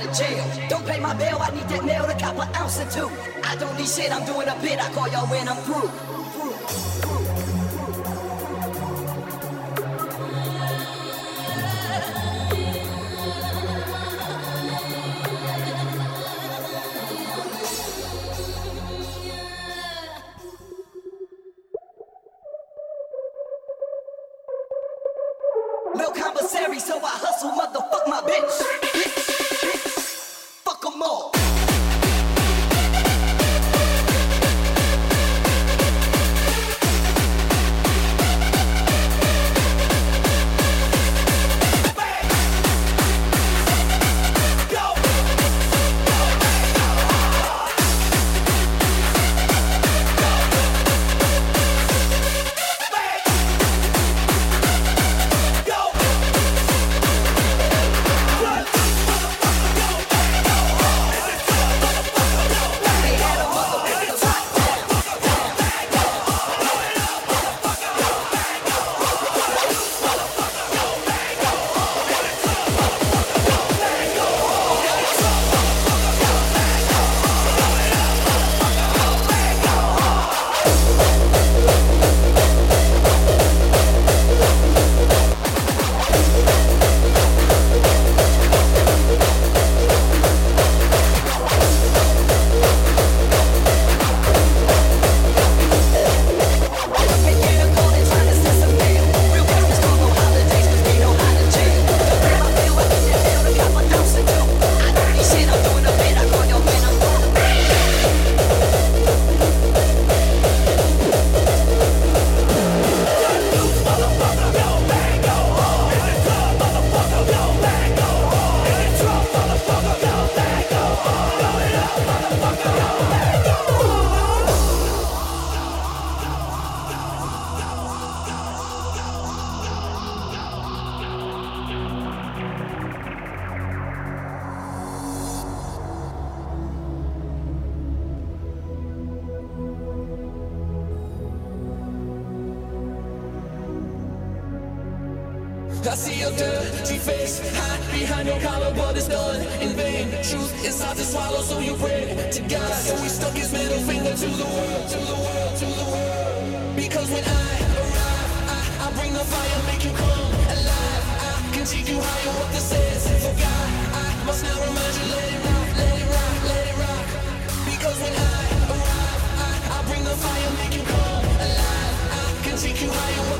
out of jail. Don't pay my bail, I need that nail to cop an ounce or two. I don't need shit, I'm doing a bit. I call y'all when I'm through.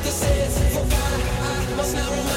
this is for God. I must now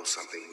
know something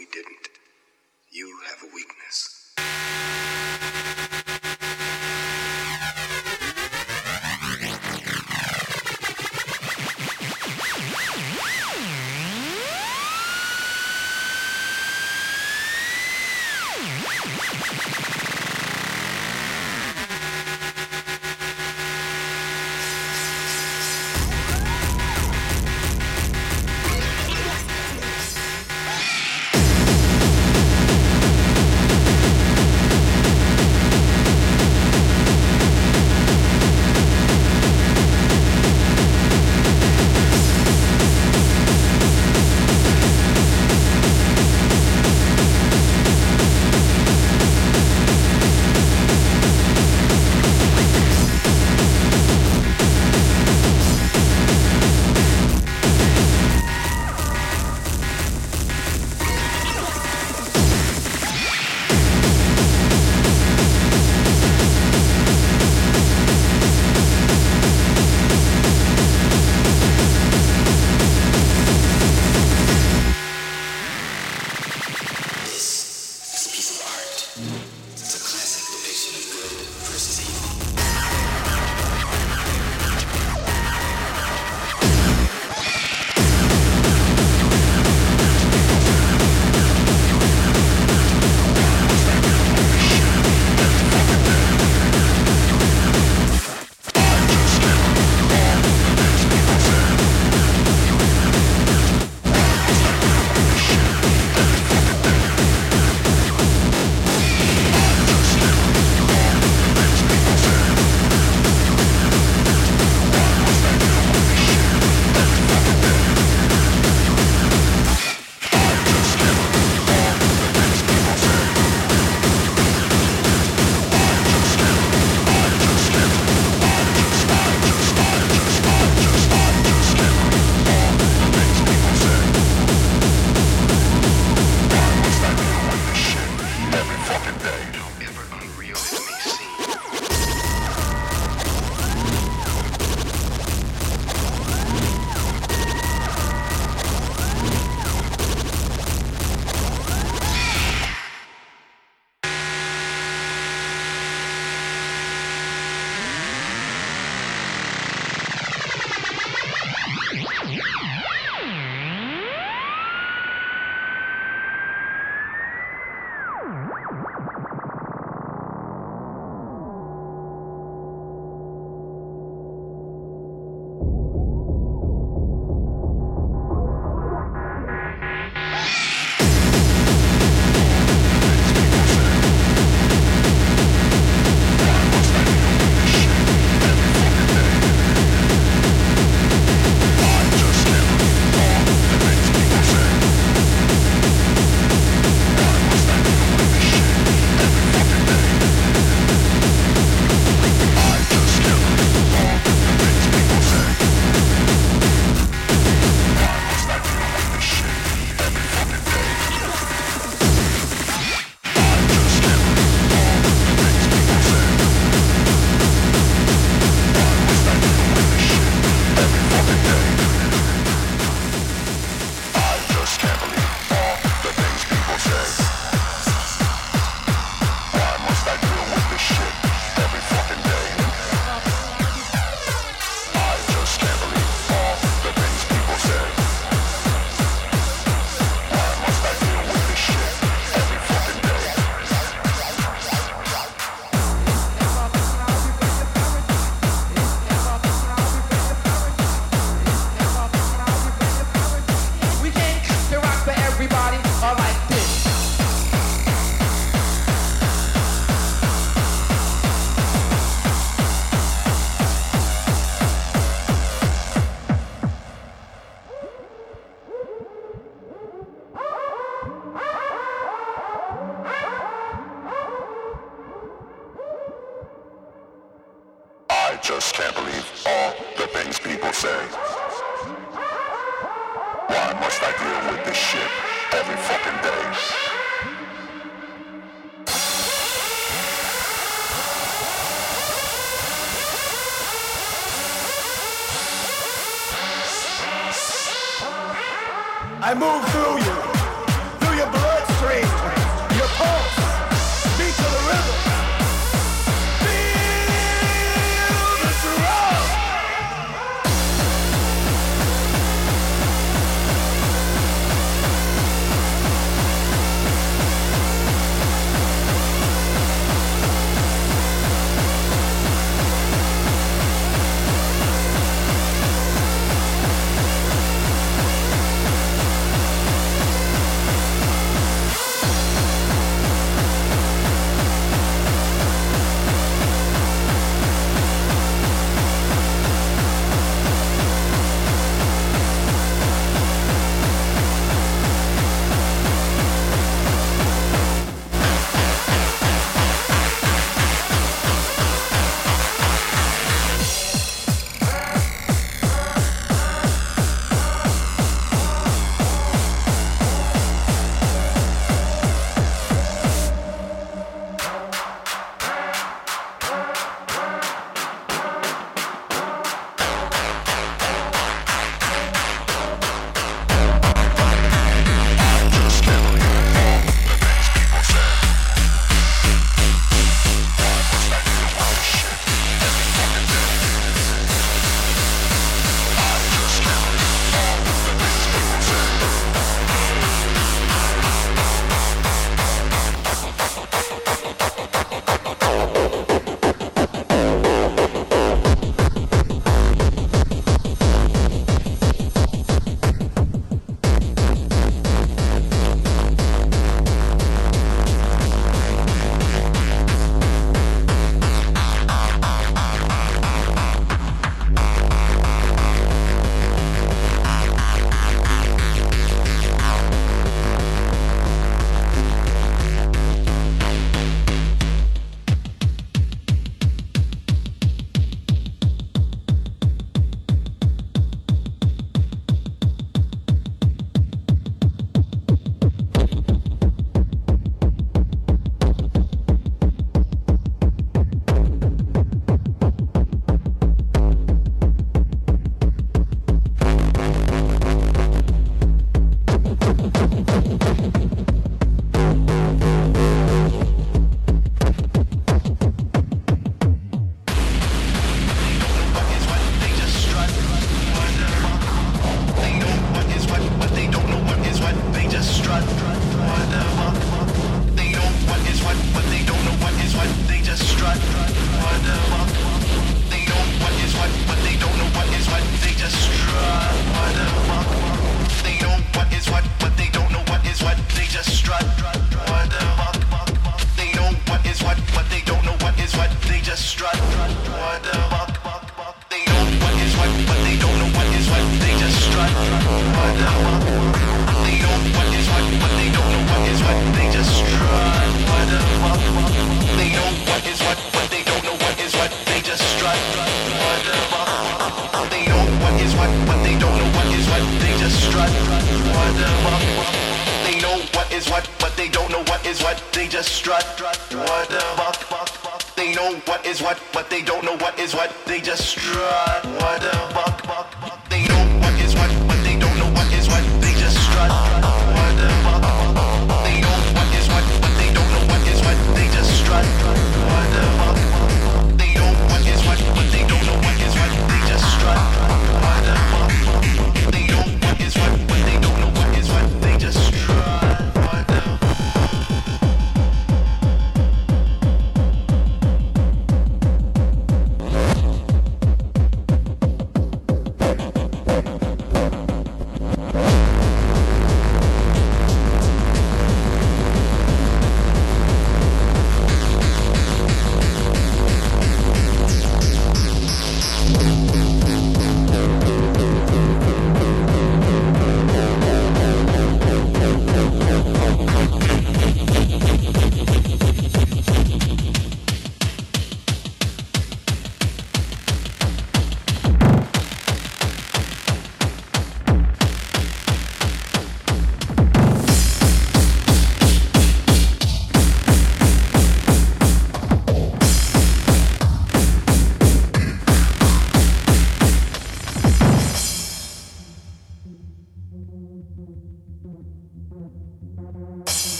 I move through you,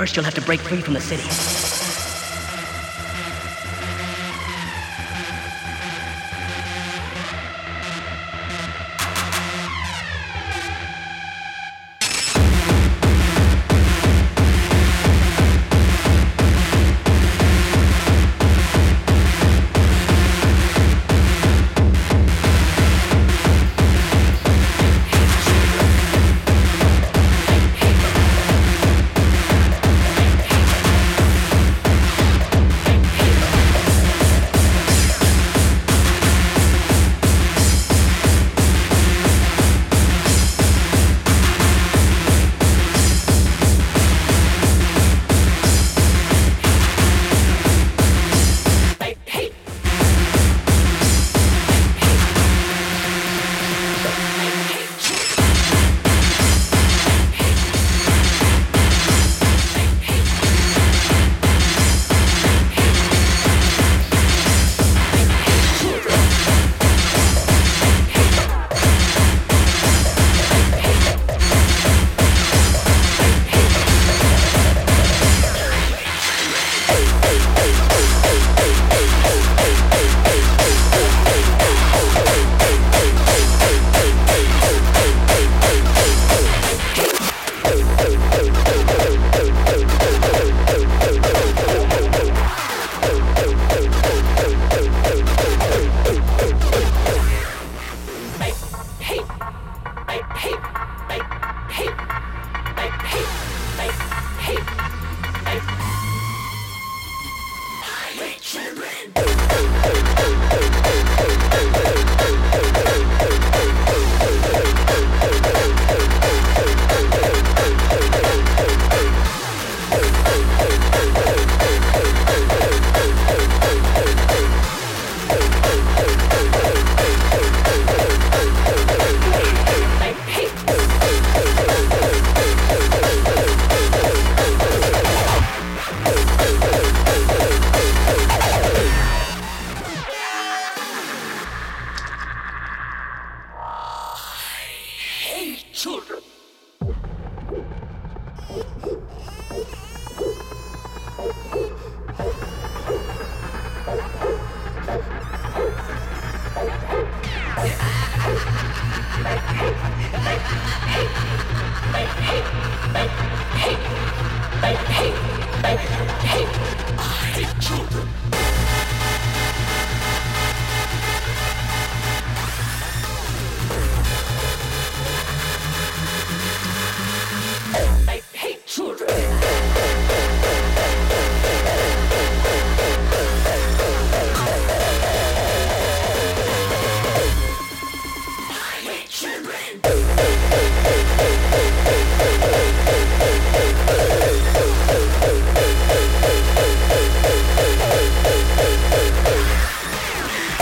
First, you'll have to break free from the city.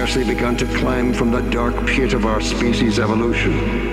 scarcely begun to climb from the dark pit of our species' evolution.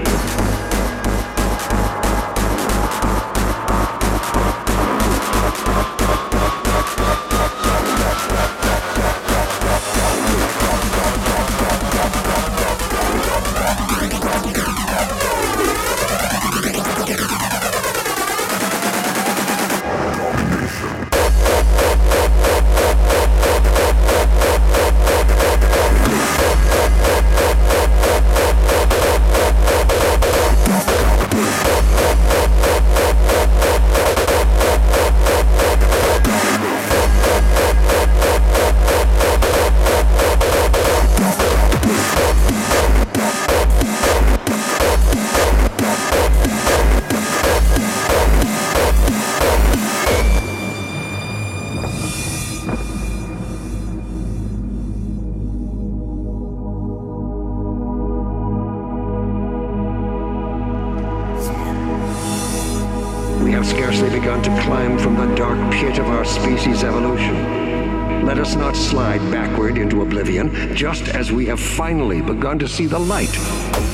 Finally begun to see the light.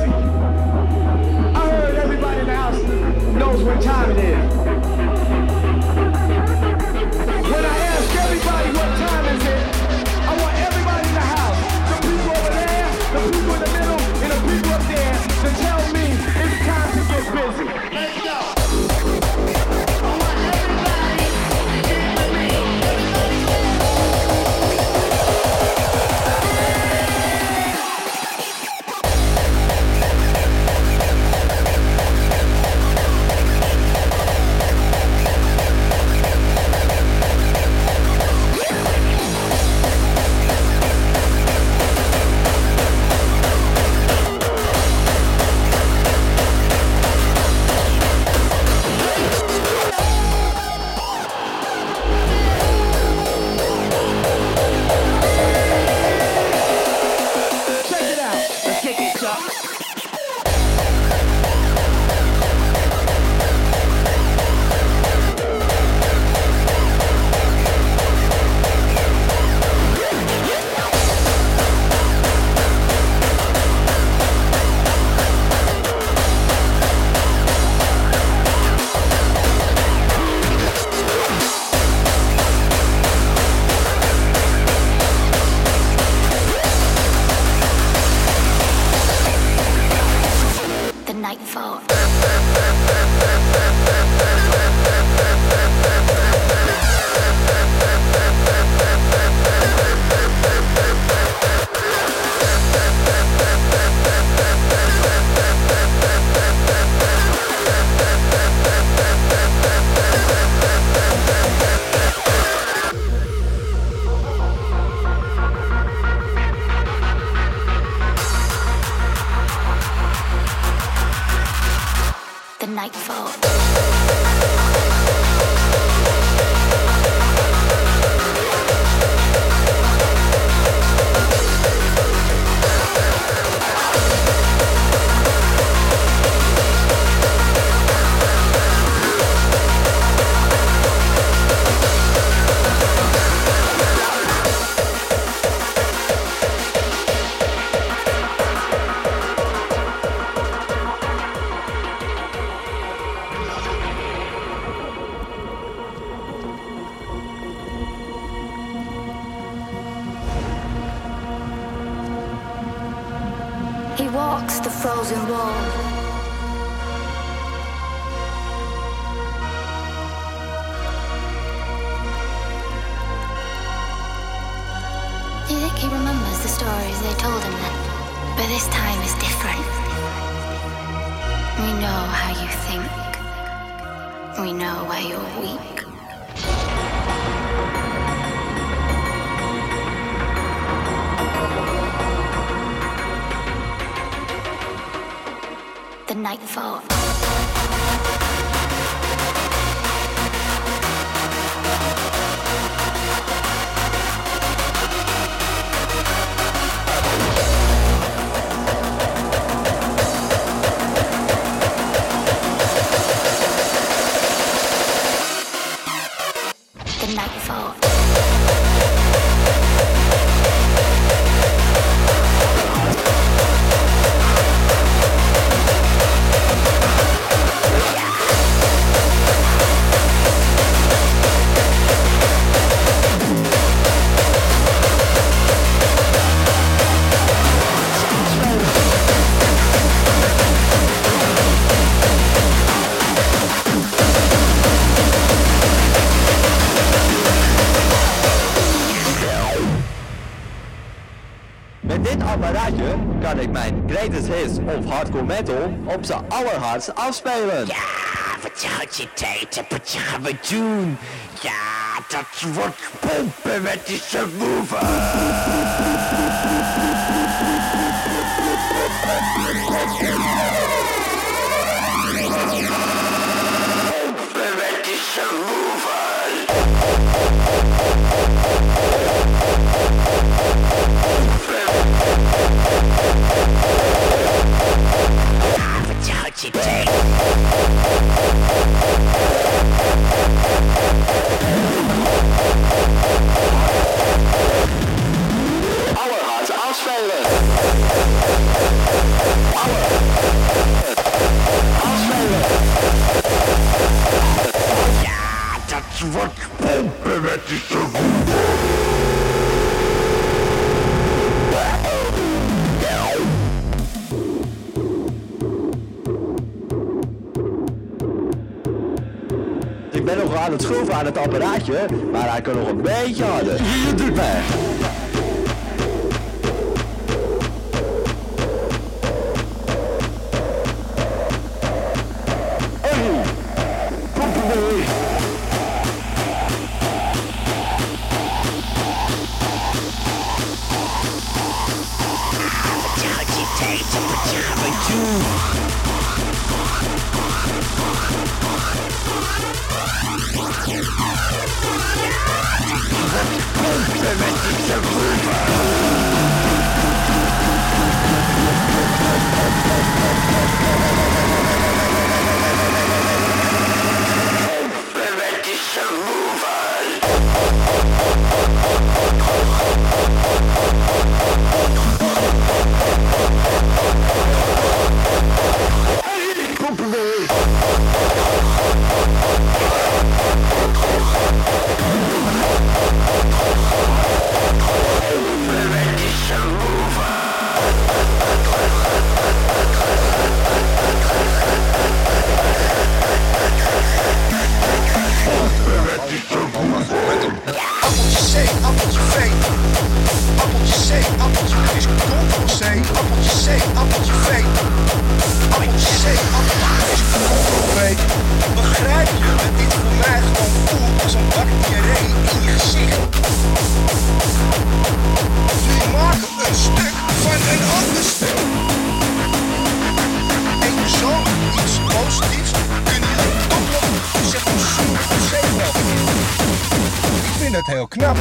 crazy. I heard everybody in the house knows what time it is. Stories they told him? But this time is different. We know how you think. We know where you're weak. The nightfall. The greatest hits of hardcore metal op zijn allerhardst afspelen. Ja, wat houdt je tijd? Wat gaan we doen? Ja, dat wordt pompen met die subwoofer. Wat houdt je tijd? Allerhardst het schroeven aan het apparaatje, maar hij kan nog een beetje harder. Hier doet mij. Hey, pompen met die Appeltje C, appeltje V. Appeltje C, appeltje is ctrl C. Appeltje C, appeltje V. Appeltje C, appeltje is ctrl V. Begrijp je dat dit voor mij gewoon voelt als een diarree in je gezicht? Jullie maken een stuk van een ander stuk. En zo iets positiefs kunnen Ik vind het heel knap.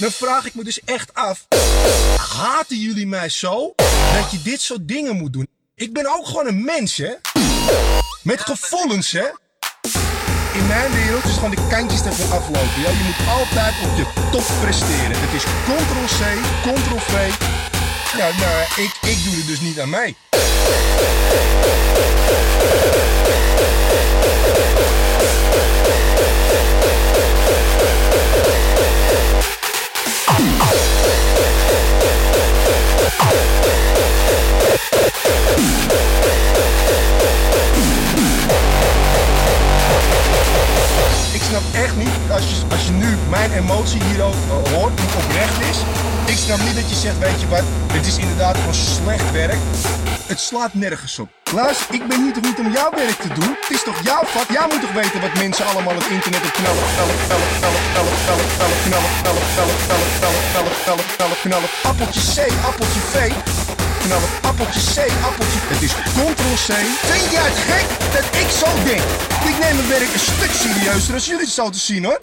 Dan vraag ik me dus echt af, haten jullie mij zo dat je dit soort dingen moet doen? Ik ben ook gewoon een mens, hè? Met gevoelens, hè? in mijn wereld is gewoon de kantjes ervan aflopen. Ja? Je moet altijd op je top presteren. Het is ctrl-c, ctrl-v. Nou, ik, ik doe er dus niet aan mee. Ik snap echt niet, als je, als je nu mijn emotie hier ook eh, hoort, die oprecht is. Ik snap niet dat je zegt, weet je wat, het is inderdaad gewoon slecht werk. Het slaat nergens op. Luister, ik ben niet om jouw werk te doen? Het is toch jouw vak? Jij moet toch weten wat mensen allemaal het internet op knallen, knallen, knallen, knallen, knallen, knallen, knallen, knallen, knallen, knallen, knallen, knallen, knallen, knallen, knallen. Appeltje C, appeltje V. Knallen, appeltje C, appeltje. Het is ctrl-c. Vind jij het gek dat ik zo denk? Ik neem mijn werk een stuk serieuzer als jullie het zo te zien hoor.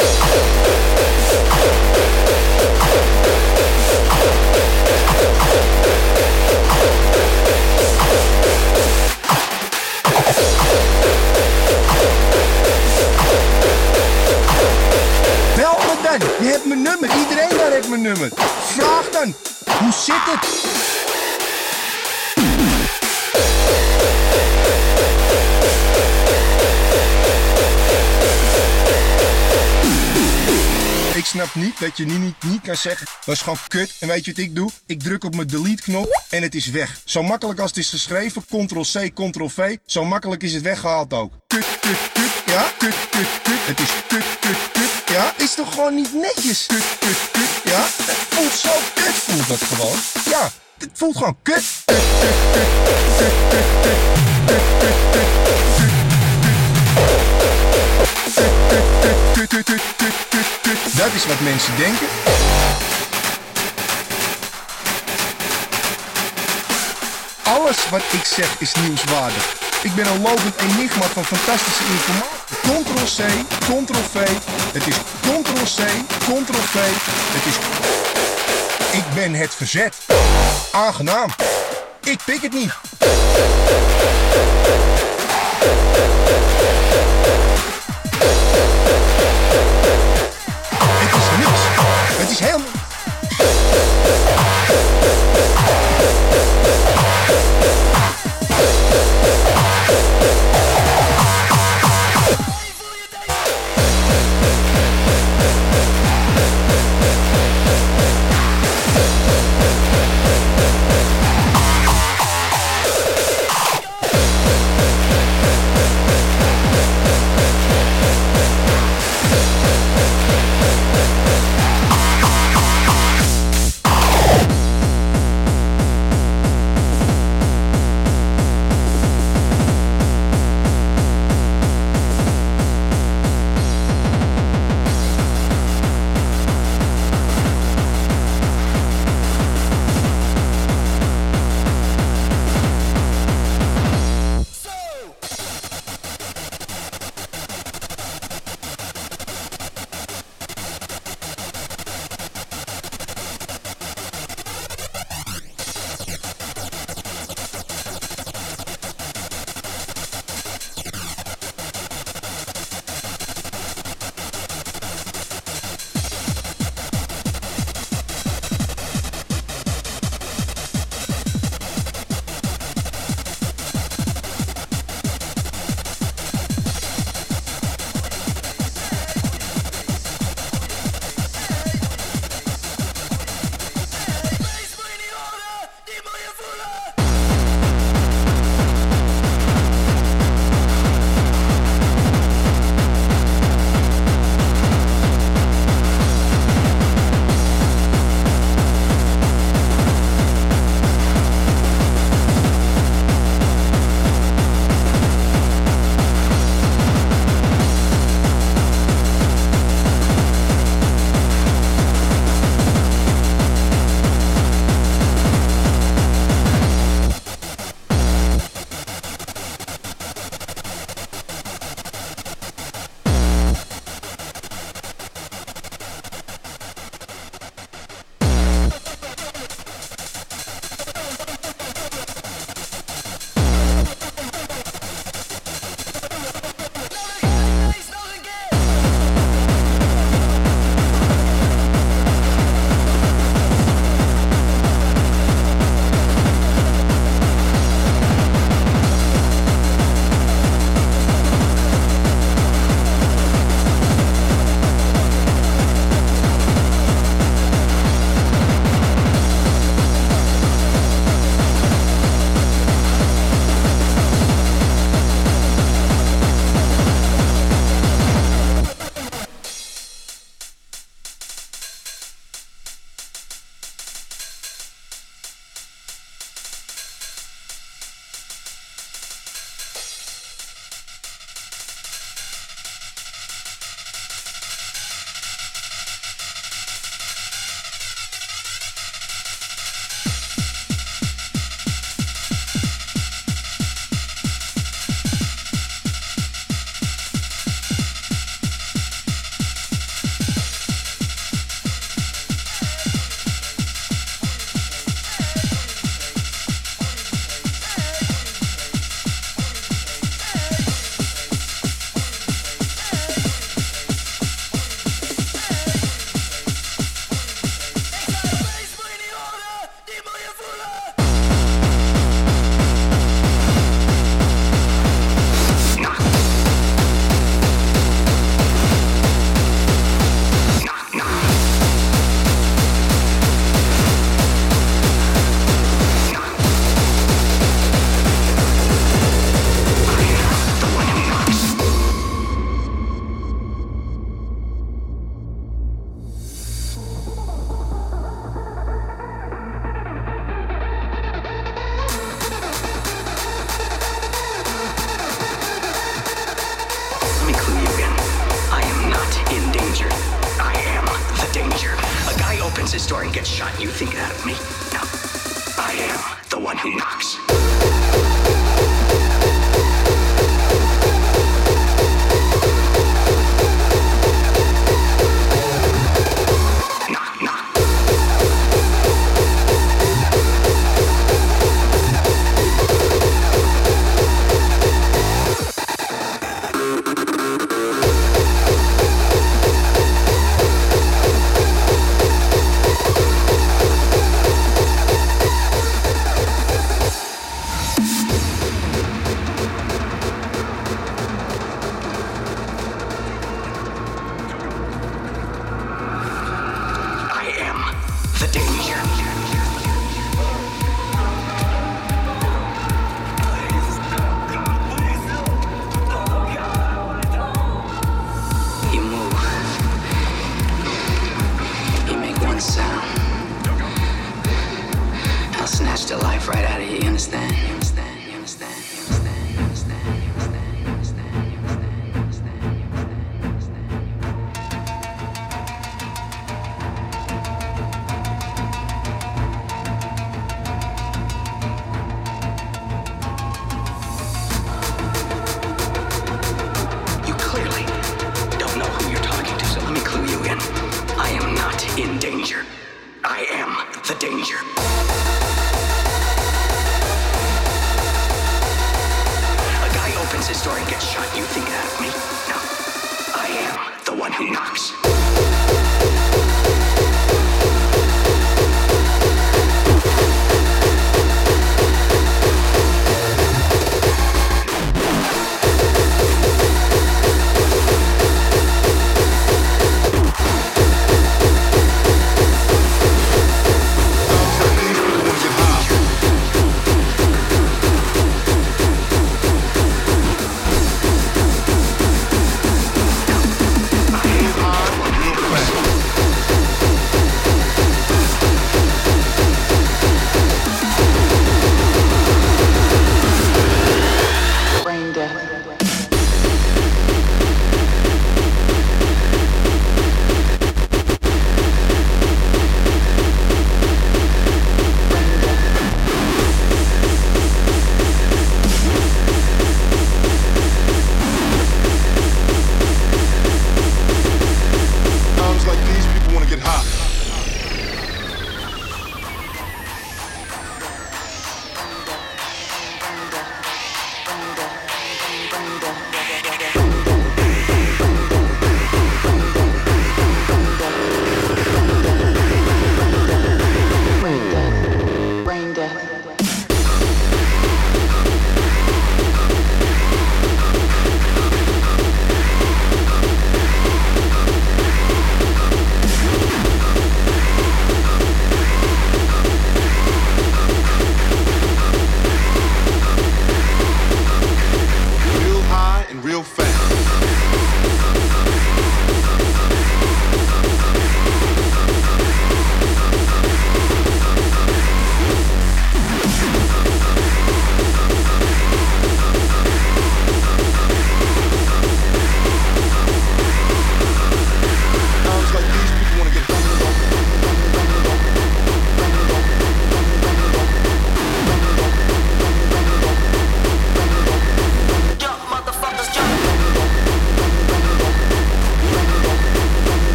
Bel me dan. Je hebt mijn nummer. Iedereen daar heeft mijn nummer. Vraag dan. Hoe zit het? Snap niet dat je nu niet, niet kan zeggen, dat is gewoon kut. En weet je wat ik doe? Ik druk op mijn delete knop en het is weg. Zo makkelijk als het is geschreven, ctrl-c, ctrl-v, zo makkelijk is het weggehaald ook. Kut, kut, kut, ja, kut, kut, kut. Het is kut, kut, kut, ja. Is toch gewoon niet netjes? Kut, kut, kut, ja. Het voelt zo kut, voelt dat gewoon. Ja, het voelt gewoon kut, kut, kut, kut, kut, kut, kut, kut, kut. Kut, kut, kut, kut, kut, kut. Dat is wat mensen denken. Alles wat ik zeg is nieuwswaardig. Ik ben een lopend enigma van fantastische informatie. Ctrl-C, Ctrl-V. Het is Ctrl-C, Ctrl-V. Het is... Ik ben het verzet. Aangenaam. Ik pik het niet.